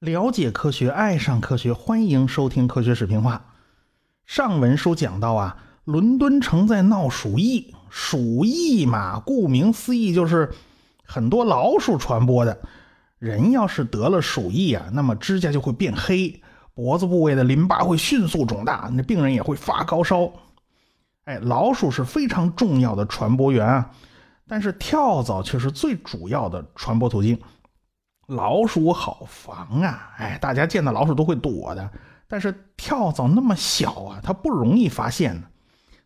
了解科学，爱上科学，欢迎收听科学视频化。上文书讲到啊，伦敦城在闹鼠疫，鼠疫嘛，顾名思义就是很多老鼠传播的。人要是得了鼠疫啊，那么指甲就会变黑，脖子部位的淋巴会迅速肿大，那病人也会发高烧。哎，老鼠是非常重要的传播源啊，但是跳蚤却是最主要的传播途径。老鼠好防啊，哎，大家见到老鼠都会躲的。但是跳蚤那么小啊，它不容易发现的，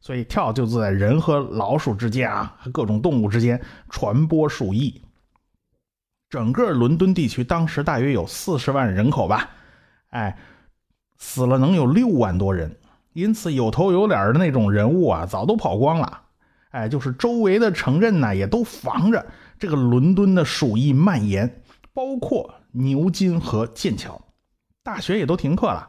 所以跳就在人和老鼠之间啊，各种动物之间传播鼠疫。整个伦敦地区当时大约有四十万人口吧，哎，死了能有六万多人。因此，有头有脸的那种人物啊，早都跑光了。哎，就是周围的城镇呢，也都防着这个伦敦的鼠疫蔓延，包括牛津和剑桥，大学也都停课了。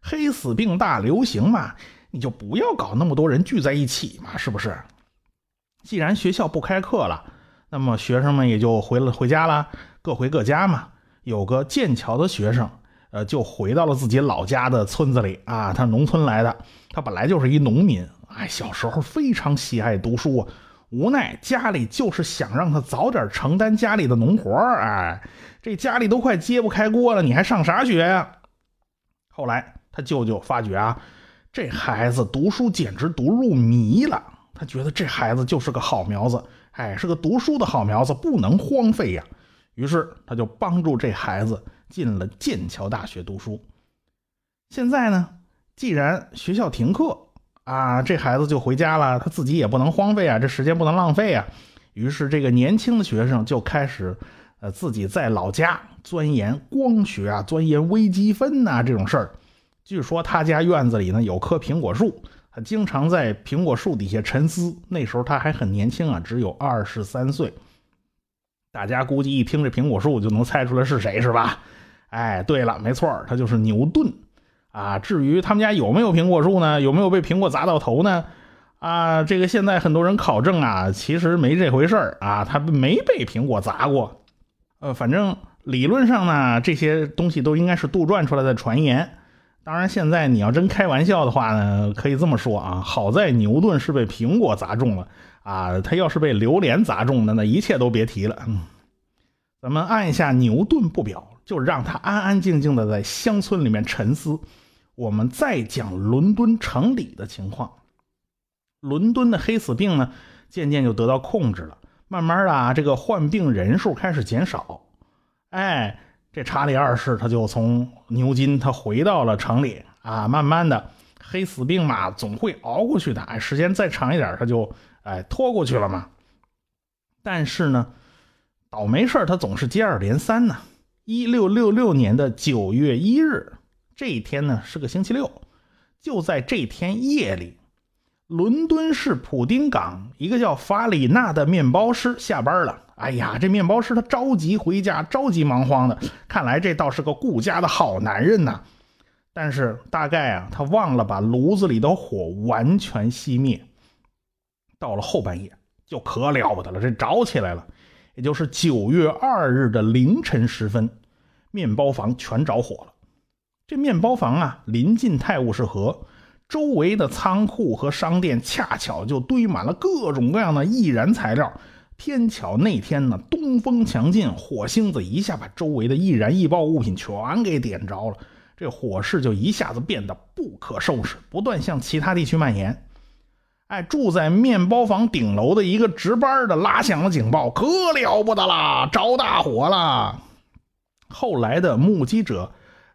黑死病大流行嘛，你就不要搞那么多人聚在一起嘛，是不是？既然学校不开课了，那么学生们也就回了回家了，各回各家嘛。有个剑桥的学生。呃，就回到了自己老家的村子里啊。他农村来的，他本来就是一农民。哎，小时候非常喜爱读书，无奈家里就是想让他早点承担家里的农活哎，这家里都快揭不开锅了，你还上啥学呀？后来他舅舅发觉啊，这孩子读书简直读入迷了。他觉得这孩子就是个好苗子，哎，是个读书的好苗子，不能荒废呀。于是他就帮助这孩子。进了剑桥大学读书。现在呢，既然学校停课啊，这孩子就回家了，他自己也不能荒废啊，这时间不能浪费啊。于是这个年轻的学生就开始，呃，自己在老家钻研光学啊，钻研微积分呐这种事儿。据说他家院子里呢有棵苹果树，他经常在苹果树底下沉思。那时候他还很年轻啊，只有二十三岁。大家估计一听这苹果树就能猜出来是谁，是吧？哎，对了，没错，他就是牛顿啊。至于他们家有没有苹果树呢？有没有被苹果砸到头呢？啊，这个现在很多人考证啊，其实没这回事儿啊，他没被苹果砸过。呃，反正理论上呢，这些东西都应该是杜撰出来的传言。当然，现在你要真开玩笑的话呢，可以这么说啊。好在牛顿是被苹果砸中了啊，他要是被榴莲砸中的，那一切都别提了。嗯，咱们按一下牛顿不表。就让他安安静静的在乡村里面沉思。我们再讲伦敦城里的情况。伦敦的黑死病呢，渐渐就得到控制了。慢慢的啊，这个患病人数开始减少。哎，这查理二世他就从牛津他回到了城里啊。慢慢的，黑死病嘛，总会熬过去的。哎，时间再长一点，他就哎拖过去了嘛。但是呢，倒霉事他总是接二连三呢。一六六六年的九月一日，这一天呢是个星期六。就在这天夜里，伦敦市普丁港一个叫法里纳的面包师下班了。哎呀，这面包师他着急回家，着急忙慌的。看来这倒是个顾家的好男人呐。但是大概啊，他忘了把炉子里的火完全熄灭。到了后半夜，就可了不得了，这着起来了。也就是九月二日的凌晨时分，面包房全着火了。这面包房啊，临近泰晤士河，周围的仓库和商店恰巧就堆满了各种各样的易燃材料。偏巧那天呢，东风强劲，火星子一下把周围的易燃易爆物品全给点着了。这火势就一下子变得不可收拾，不断向其他地区蔓延。哎，住在面包房顶楼的一个值班的拉响了警报，可了不得啦，着大火了。后来的目击者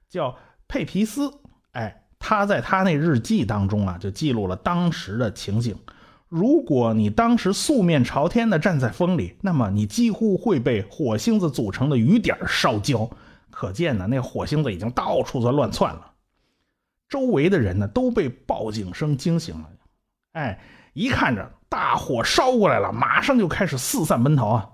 叫佩皮斯，哎，他在他那日记当中啊，就记录了当时的情景。如果你当时素面朝天的站在风里，那么你几乎会被火星子组成的雨点烧焦。可见呢，那火星子已经到处在乱窜了。周围的人呢，都被报警声惊醒了。哎，一看着大火烧过来了，马上就开始四散奔逃啊！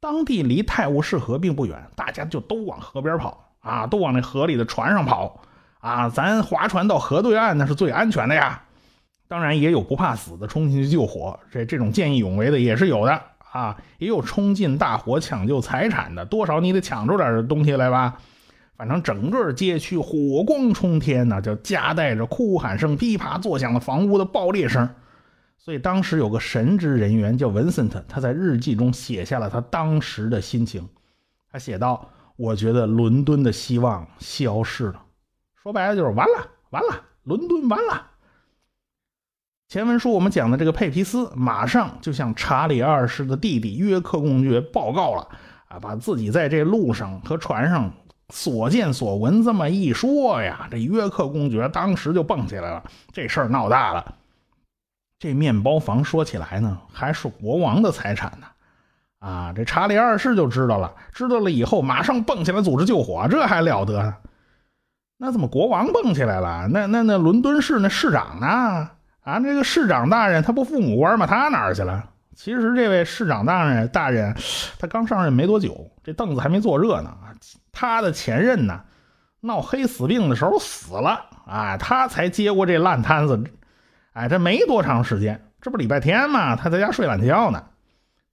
当地离泰晤士河并不远，大家就都往河边跑啊，都往那河里的船上跑啊！咱划船到河对岸那是最安全的呀。当然也有不怕死的冲进去救火，这这种见义勇为的也是有的啊，也有冲进大火抢救财产的，多少你得抢出点东西来吧。反正整个街区火光冲天呐，就夹带着哭喊声、噼啪作响的房屋的爆裂声。所以当时有个神职人员叫文森特，他在日记中写下了他当时的心情。他写道：“我觉得伦敦的希望消失了，说白了就是完了，完了，伦敦完了。”前文书我们讲的这个佩皮斯，马上就向查理二世的弟弟约克公爵报告了啊，把自己在这路上和船上所见所闻这么一说呀，这约克公爵当时就蹦起来了，这事儿闹大了。这面包房说起来呢，还是国王的财产呢，啊，这查理二世就知道了，知道了以后马上蹦起来组织救火，这还了得？那怎么国王蹦起来了？那那那伦敦市那市长呢？啊，这个市长大人他不父母官吗？他哪儿去了？其实这位市长大人大人，他刚上任没多久，这凳子还没坐热呢。他的前任呢，闹黑死病的时候死了，啊，他才接过这烂摊子。哎，这没多长时间，这不礼拜天嘛，他在家睡懒觉呢。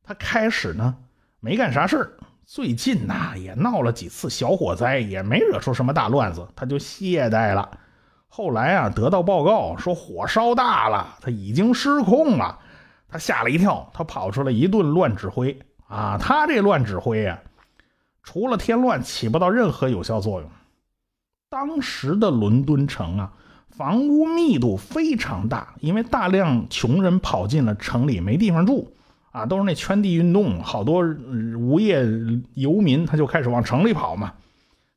他开始呢没干啥事最近呐也闹了几次小火灾，也没惹出什么大乱子，他就懈怠了。后来啊，得到报告说火烧大了，他已经失控了，他吓了一跳，他跑出来一顿乱指挥啊！他这乱指挥呀，除了添乱，起不到任何有效作用。当时的伦敦城啊。房屋密度非常大，因为大量穷人跑进了城里，没地方住，啊，都是那圈地运动，好多无业游民他就开始往城里跑嘛，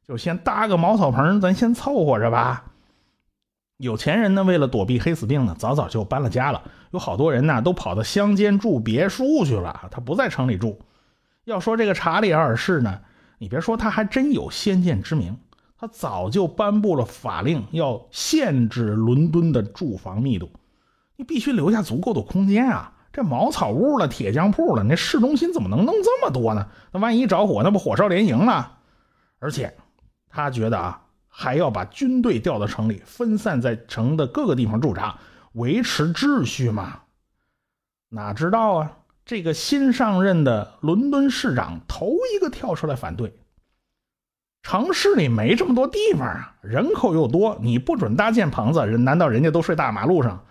就先搭个茅草棚，咱先凑合着吧。有钱人呢，为了躲避黑死病呢，早早就搬了家了，有好多人呢都跑到乡间住别墅去了，他不在城里住。要说这个查理二世呢，你别说，他还真有先见之明。他早就颁布了法令，要限制伦敦的住房密度，你必须留下足够的空间啊！这茅草屋了、铁匠铺了，那市中心怎么能弄这么多呢？那万一着火，那不火烧连营了？而且，他觉得啊，还要把军队调到城里，分散在城的各个地方驻扎，维持秩序嘛。哪知道啊，这个新上任的伦敦市长头一个跳出来反对。城市里没这么多地方啊，人口又多，你不准搭建棚子，人难道人家都睡大马路上？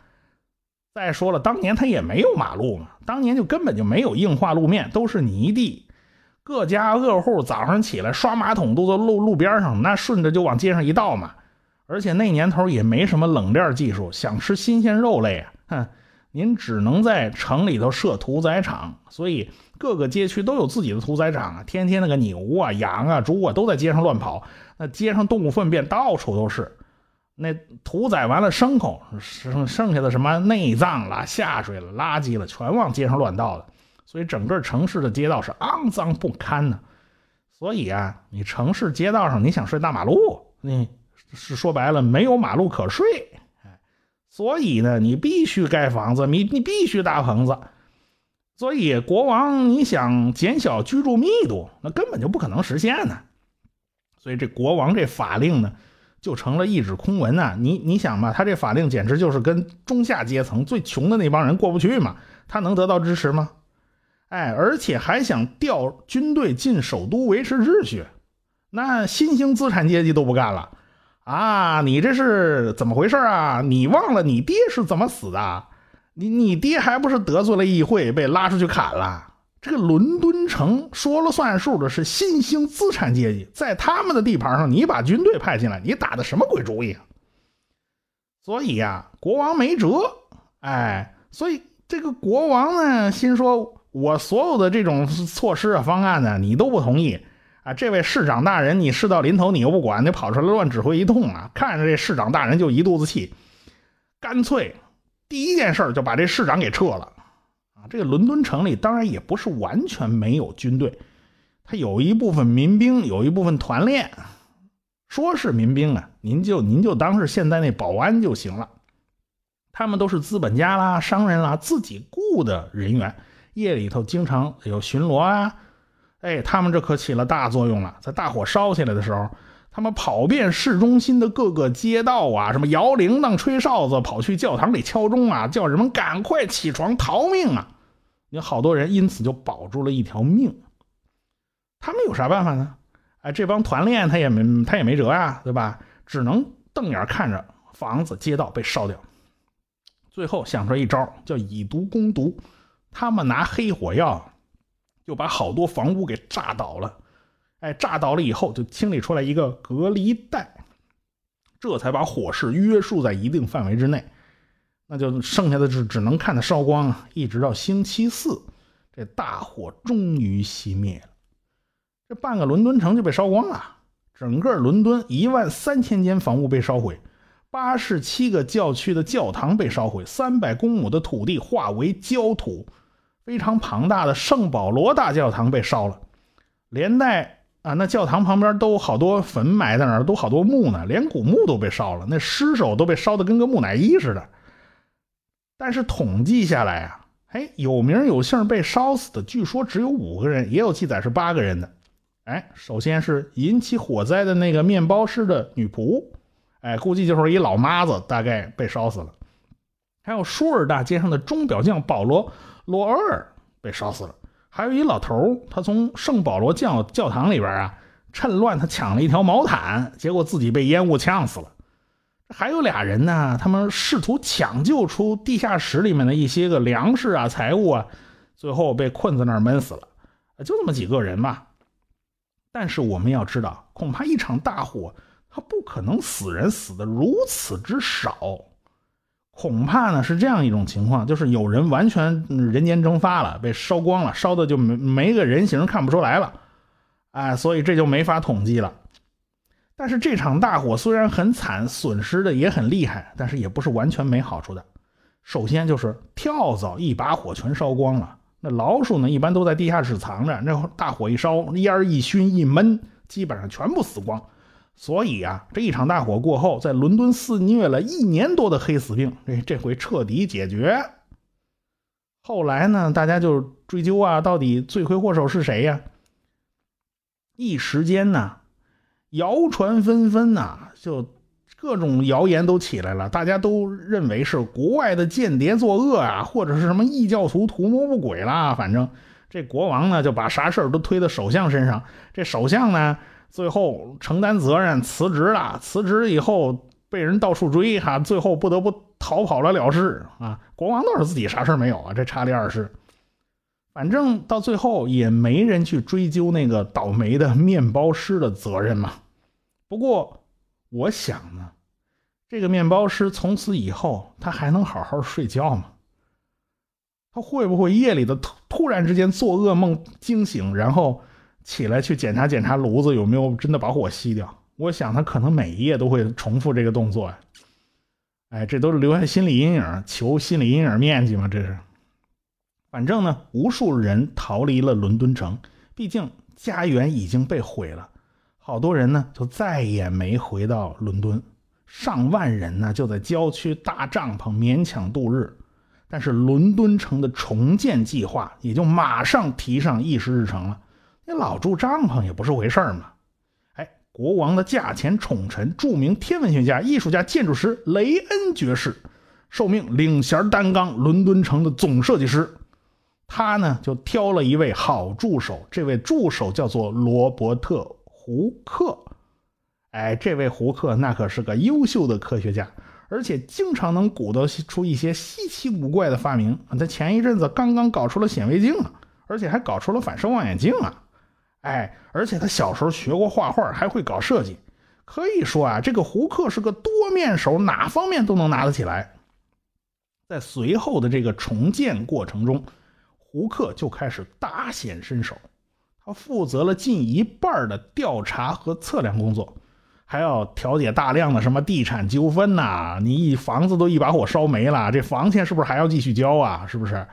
再说了，当年他也没有马路嘛，当年就根本就没有硬化路面，都是泥地。各家各户早上起来刷马桶都在路路边上，那顺着就往街上一倒嘛。而且那年头也没什么冷链技术，想吃新鲜肉类啊，哼，您只能在城里头设屠宰场，所以。各个街区都有自己的屠宰场啊，天天那个牛啊、羊啊、猪啊都在街上乱跑，那街上动物粪便到处都是。那屠宰完了牲口，剩剩下的什么内脏了、下水了、垃圾了，全往街上乱倒的。所以整个城市的街道是肮脏不堪呢。所以啊，你城市街道上你想睡大马路，你是说白了没有马路可睡。所以呢，你必须盖房子，你你必须搭棚子。所以，国王你想减小居住密度，那根本就不可能实现呢。所以，这国王这法令呢，就成了一纸空文呐。你你想吧，他这法令简直就是跟中下阶层最穷的那帮人过不去嘛。他能得到支持吗？哎，而且还想调军队进首都维持秩序，那新兴资产阶级都不干了啊！你这是怎么回事啊？你忘了你爹是怎么死的？你你爹还不是得罪了议会，被拉出去砍了？这个伦敦城说了算数的是新兴资产阶级，在他们的地盘上，你把军队派进来，你打的什么鬼主意啊？所以呀，国王没辙，哎，所以这个国王呢，心说我所有的这种措施啊、方案呢，你都不同意啊。这位市长大人，你事到临头，你又不管，你跑出来乱指挥一通啊！看着这市长大人就一肚子气，干脆。第一件事就把这市长给撤了，啊，这个伦敦城里当然也不是完全没有军队，他有一部分民兵，有一部分团练，说是民兵啊，您就您就当是现在那保安就行了，他们都是资本家啦、商人啦自己雇的人员，夜里头经常有巡逻啊，哎，他们这可起了大作用了，在大火烧起来的时候，他们跑遍市中心的各个街道啊，什么摇铃铛、吹哨子，跑去教堂里敲钟啊，叫人们赶快起床逃命啊！有好多人因此就保住了一条命。他们有啥办法呢？哎，这帮团练他也没他也没辙呀，对吧？只能瞪眼看着房子、街道被烧掉。最后想出来一招，叫以毒攻毒。他们拿黑火药，就把好多房屋给炸倒了。哎，炸倒了以后，就清理出来一个隔离带，这才把火势约束在一定范围之内。那就剩下的是只能看它烧光啊，一直到星期四，这大火终于熄灭了。这半个伦敦城就被烧光了，整个伦敦一万三千间房屋被烧毁，八十七个教区的教堂被烧毁，三百公亩的土地化为焦土，非常庞大的圣保罗大教堂被烧了，连带。啊，那教堂旁边都好多坟埋在那儿，都好多墓呢，连古墓都被烧了，那尸首都被烧得跟个木乃伊似的。但是统计下来啊，哎，有名有姓被烧死的，据说只有五个人，也有记载是八个人的。哎，首先是引起火灾的那个面包师的女仆，哎，估计就是一老妈子，大概被烧死了。还有舒尔大街上的钟表匠保罗·罗尔被烧死了。还有一老头他从圣保罗教教堂里边啊，趁乱他抢了一条毛毯，结果自己被烟雾呛死了。还有俩人呢，他们试图抢救出地下室里面的一些个粮食啊、财物啊，最后被困在那儿闷死了。就这么几个人吧。但是我们要知道，恐怕一场大火，他不可能死人死的如此之少。恐怕呢是这样一种情况，就是有人完全人间蒸发了，被烧光了，烧的就没没个人形看不出来了，哎，所以这就没法统计了。但是这场大火虽然很惨，损失的也很厉害，但是也不是完全没好处的。首先就是跳蚤一把火全烧光了，那老鼠呢一般都在地下室藏着，那大火一烧，烟一熏一闷，基本上全部死光。所以啊，这一场大火过后，在伦敦肆虐了一年多的黑死病，这这回彻底解决。后来呢，大家就追究啊，到底罪魁祸首是谁呀？一时间呢，谣传纷纷呐，就各种谣言都起来了，大家都认为是国外的间谍作恶啊，或者是什么异教徒图谋不轨啦。反正这国王呢，就把啥事儿都推到首相身上，这首相呢。最后承担责任辞职了，辞职以后被人到处追，哈，最后不得不逃跑了了事啊。国王倒是自己啥事没有啊，这查理二世，反正到最后也没人去追究那个倒霉的面包师的责任嘛。不过我想呢，这个面包师从此以后他还能好好睡觉吗？他会不会夜里的突突然之间做噩梦惊醒，然后？起来去检查检查炉子有没有真的把火熄掉。我想他可能每一夜都会重复这个动作呀。哎，这都是留下心理阴影，求心理阴影面积嘛？这是。反正呢，无数人逃离了伦敦城，毕竟家园已经被毁了。好多人呢就再也没回到伦敦，上万人呢就在郊区搭帐篷勉强度日。但是伦敦城的重建计划也就马上提上议事日程了。你老住帐篷也不是回事儿嘛！哎，国王的驾前宠臣、著名天文学家、艺术家、建筑师雷恩爵士受命领衔担纲伦敦城的总设计师。他呢就挑了一位好助手，这位助手叫做罗伯特·胡克。哎，这位胡克那可是个优秀的科学家，而且经常能鼓捣出一些稀奇古怪的发明。他前一阵子刚刚搞出了显微镜啊，而且还搞出了反射望远镜啊！哎，而且他小时候学过画画，还会搞设计，可以说啊，这个胡克是个多面手，哪方面都能拿得起来。在随后的这个重建过程中，胡克就开始大显身手，他负责了近一半的调查和测量工作，还要调解大量的什么地产纠纷呐。你一房子都一把火烧没了，这房钱是不是还要继续交啊？是不是？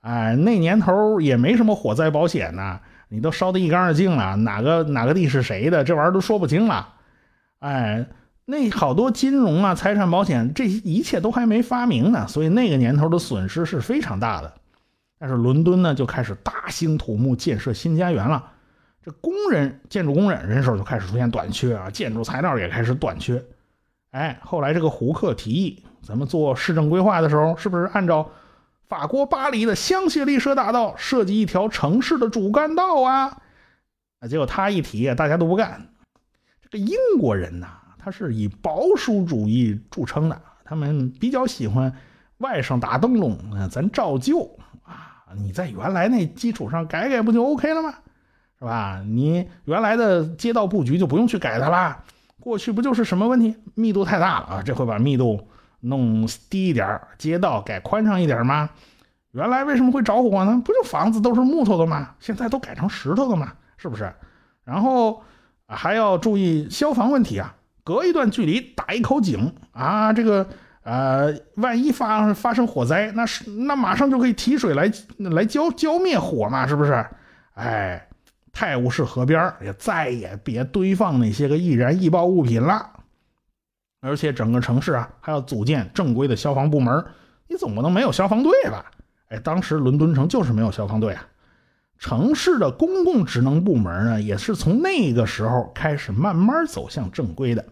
哎，那年头也没什么火灾保险呐。你都烧得一干二净了，哪个哪个地是谁的？这玩意儿都说不清了。哎，那好多金融啊、财产保险，这一切都还没发明呢，所以那个年头的损失是非常大的。但是伦敦呢，就开始大兴土木建设新家园了。这工人、建筑工人人手就开始出现短缺啊，建筑材料也开始短缺。哎，后来这个胡克提议，咱们做市政规划的时候，是不是按照法国巴黎的香榭丽舍大道设计一条城市的主干道啊？啊，结果他一提，大家都不干。这个英国人呐，他是以保守主义著称的，他们比较喜欢外甥打灯笼，啊，咱照旧啊，你在原来那基础上改改不就 OK 了吗？是吧？你原来的街道布局就不用去改它啦。过去不就是什么问题？密度太大了啊！这回把密度弄低一点，街道改宽敞一点吗？原来为什么会着火呢？不就房子都是木头的吗？现在都改成石头的吗？是不是？然后还要注意消防问题啊！隔一段距离打一口井啊！这个呃，万一发发生火灾，那是那马上就可以提水来来浇浇灭火嘛？是不是？哎。泰晤士河边也再也别堆放那些个易燃易爆物品了，而且整个城市啊还要组建正规的消防部门，你总不能没有消防队吧？哎，当时伦敦城就是没有消防队啊。城市的公共职能部门呢，也是从那个时候开始慢慢走向正规的。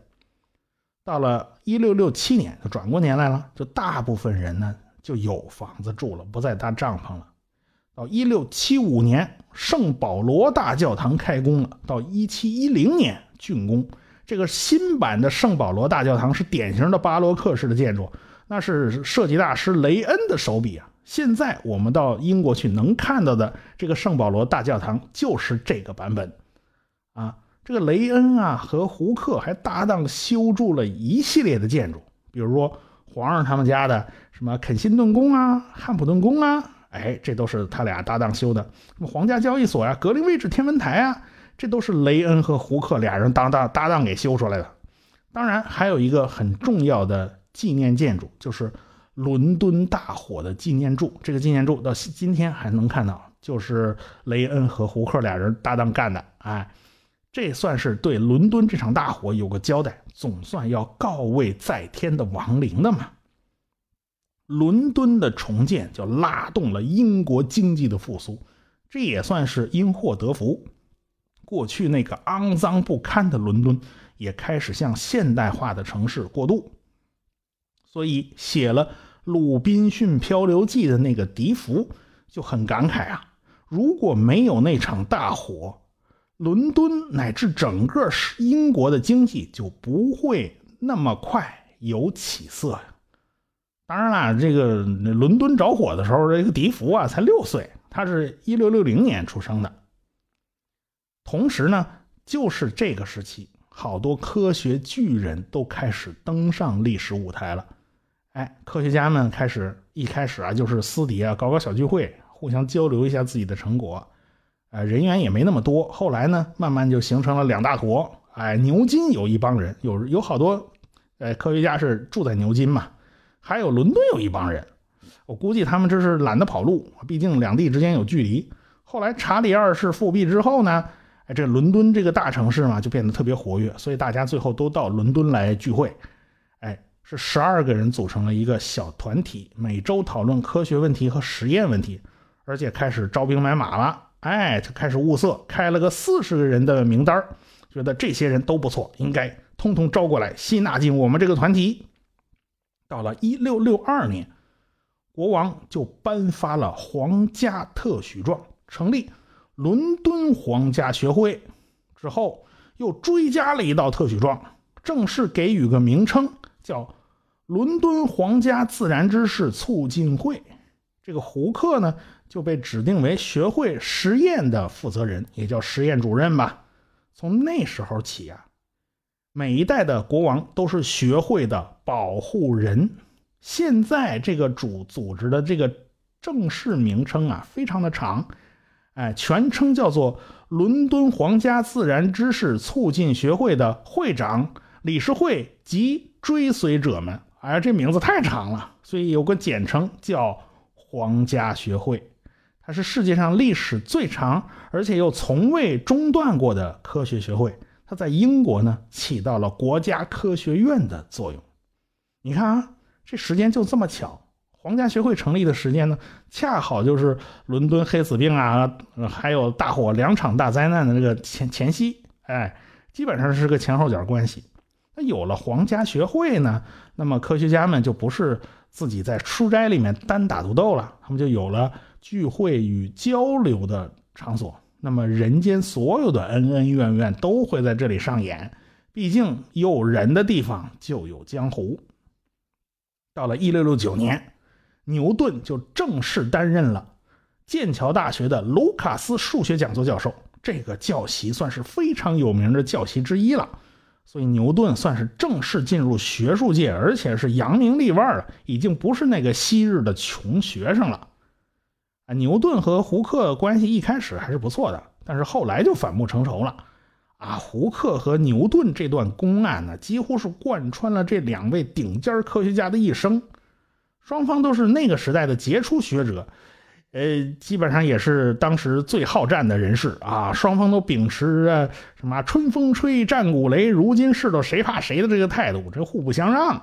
到了一六六七年，就转过年来了，就大部分人呢就有房子住了，不再搭帐篷了。到一六七五年，圣保罗大教堂开工了。到一七一零年竣工。这个新版的圣保罗大教堂是典型的巴洛克式的建筑，那是设计大师雷恩的手笔啊。现在我们到英国去能看到的这个圣保罗大教堂就是这个版本啊。这个雷恩啊和胡克还搭档修筑了一系列的建筑，比如说皇上他们家的什么肯辛顿宫啊、汉普顿宫啊。哎，这都是他俩搭档修的。什么皇家交易所呀、格林威治天文台啊，这都是雷恩和胡克俩人当当搭档给修出来的。当然，还有一个很重要的纪念建筑，就是伦敦大火的纪念柱。这个纪念柱到今天还能看到，就是雷恩和胡克俩人搭档干的。哎，这算是对伦敦这场大火有个交代，总算要告慰在天的亡灵的嘛。伦敦的重建就拉动了英国经济的复苏，这也算是因祸得福。过去那个肮脏不堪的伦敦也开始向现代化的城市过渡。所以写了《鲁滨逊漂流记》的那个笛福就很感慨啊：如果没有那场大火，伦敦乃至整个英国的经济就不会那么快有起色呀。当然啦，这个伦敦着火的时候，这个笛福啊才六岁，他是一六六零年出生的。同时呢，就是这个时期，好多科学巨人都开始登上历史舞台了。哎，科学家们开始一开始啊，就是私底下搞搞小聚会，互相交流一下自己的成果。呃，人员也没那么多。后来呢，慢慢就形成了两大坨。哎，牛津有一帮人，有有好多，呃，科学家是住在牛津嘛。还有伦敦有一帮人，我估计他们这是懒得跑路，毕竟两地之间有距离。后来查理二世复辟之后呢，这伦敦这个大城市嘛，就变得特别活跃，所以大家最后都到伦敦来聚会。哎，是十二个人组成了一个小团体，每周讨论科学问题和实验问题，而且开始招兵买马了。哎，就开始物色，开了个四十个人的名单觉得这些人都不错，应该通通招过来，吸纳进我们这个团体。到了一六六二年，国王就颁发了皇家特许状，成立伦敦皇家学会。之后又追加了一道特许状，正式给予个名称，叫伦敦皇家自然知识促进会。这个胡克呢，就被指定为学会实验的负责人，也叫实验主任吧。从那时候起啊。每一代的国王都是学会的保护人。现在这个主组织的这个正式名称啊，非常的长，哎，全称叫做伦敦皇家自然知识促进学会的会长、理事会及追随者们。哎，这名字太长了，所以有个简称叫皇家学会。它是世界上历史最长，而且又从未中断过的科学学会。它在英国呢，起到了国家科学院的作用。你看啊，这时间就这么巧，皇家学会成立的时间呢，恰好就是伦敦黑死病啊，还有大火两场大灾难的这个前前夕，哎，基本上是个前后脚关系。那有了皇家学会呢，那么科学家们就不是自己在书斋里面单打独斗了，他们就有了聚会与交流的场所。那么人间所有的恩恩怨怨都会在这里上演，毕竟有人的地方就有江湖。到了一六六九年。牛顿就正式担任了剑桥大学的卢卡斯数学讲座教授，这个教席算是非常有名的教席之一了。所以牛顿算是正式进入学术界，而且是扬名立万了，已经不是那个昔日的穷学生了。啊，牛顿和胡克关系一开始还是不错的，但是后来就反目成仇了。啊，胡克和牛顿这段公案呢，几乎是贯穿了这两位顶尖科学家的一生。双方都是那个时代的杰出学者，呃，基本上也是当时最好战的人士啊。双方都秉持着什么“春风吹，战鼓擂，如今世道谁怕谁”的这个态度，这互不相让。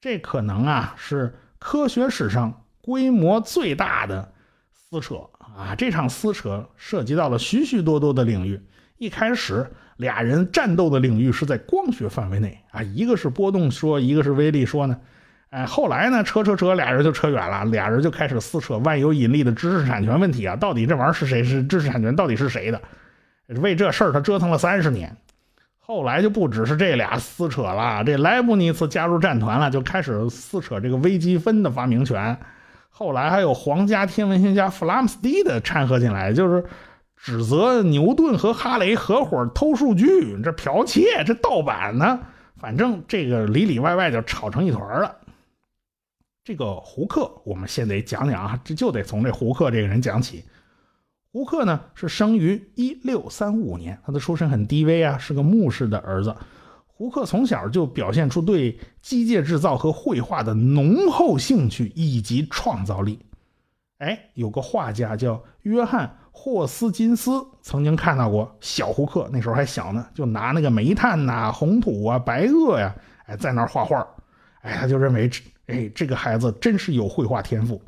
这可能啊是科学史上规模最大的撕扯啊！这场撕扯涉及到了许许多多的领域。一开始，俩人战斗的领域是在光学范围内啊，一个是波动说，一个是微粒说呢。哎，后来呢，扯扯扯，俩人就扯远了，俩人就开始撕扯万有引力的知识产权问题啊，到底这玩意儿是谁是知识产权，到底是谁的？为这事儿他折腾了三十年。后来就不只是这俩撕扯了，这莱布尼茨加入战团了，就开始撕扯这个微积分的发明权。后来还有皇家天文学家弗拉姆斯蒂的掺和进来，就是指责牛顿和哈雷合伙偷数据，这剽窃，这盗版呢，反正这个里里外外就吵成一团了。这个胡克，我们先得讲讲啊，这就得从这胡克这个人讲起。胡克呢是生于一六三五年，他的出身很低微啊，是个牧师的儿子。胡克从小就表现出对机械制造和绘画的浓厚兴趣以及创造力。哎，有个画家叫约翰霍斯金斯，曾经看到过小胡克，那时候还小呢，就拿那个煤炭呐、红土啊、白垩呀，哎，在那儿画画。哎，他就认为。哎，这个孩子真是有绘画天赋。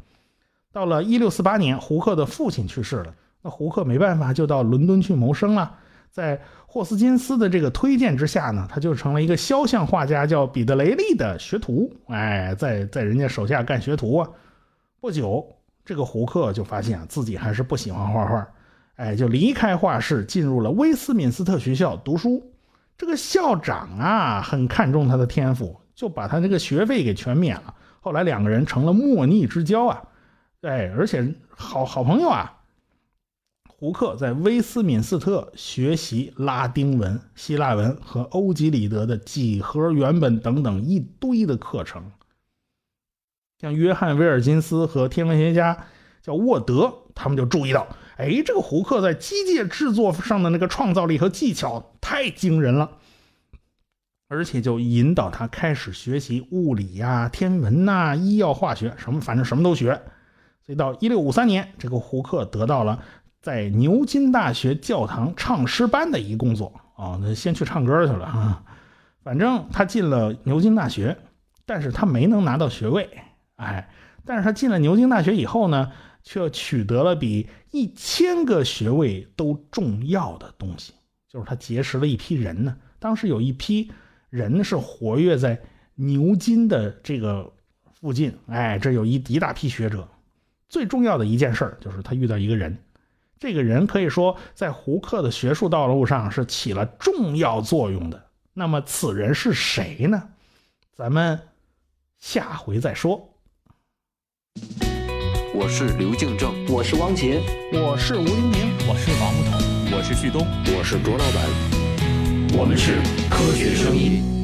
到了一六四八年，胡克的父亲去世了，那胡克没办法，就到伦敦去谋生了。在霍斯金斯的这个推荐之下呢，他就成了一个肖像画家，叫彼得雷利的学徒。哎，在在人家手下干学徒啊。不久，这个胡克就发现自己还是不喜欢画画，哎，就离开画室，进入了威斯敏斯特学校读书。这个校长啊，很看重他的天赋。就把他那个学费给全免了。后来两个人成了莫逆之交啊，哎，而且好好朋友啊。胡克在威斯敏斯特学习拉丁文、希腊文和欧几里得的几何原本等等一堆的课程。像约翰威尔金斯和天文学家叫沃德，他们就注意到，哎，这个胡克在机械制作上的那个创造力和技巧太惊人了。而且就引导他开始学习物理呀、天文呐、医药化学什么，反正什么都学。所以到一六五三年，这个胡克得到了在牛津大学教堂唱诗班的一工作啊，那先去唱歌去了啊。反正他进了牛津大学，但是他没能拿到学位。哎，但是他进了牛津大学以后呢，却取得了比一千个学位都重要的东西，就是他结识了一批人呢。当时有一批。人是活跃在牛津的这个附近，哎，这有一一大批学者。最重要的一件事就是他遇到一个人，这个人可以说在胡克的学术道路上是起了重要作用的。那么此人是谁呢？咱们下回再说。我是刘敬正，我是汪杰，我是吴黎明，我是王木头，我是旭东，我是卓老板。我们是科学声音。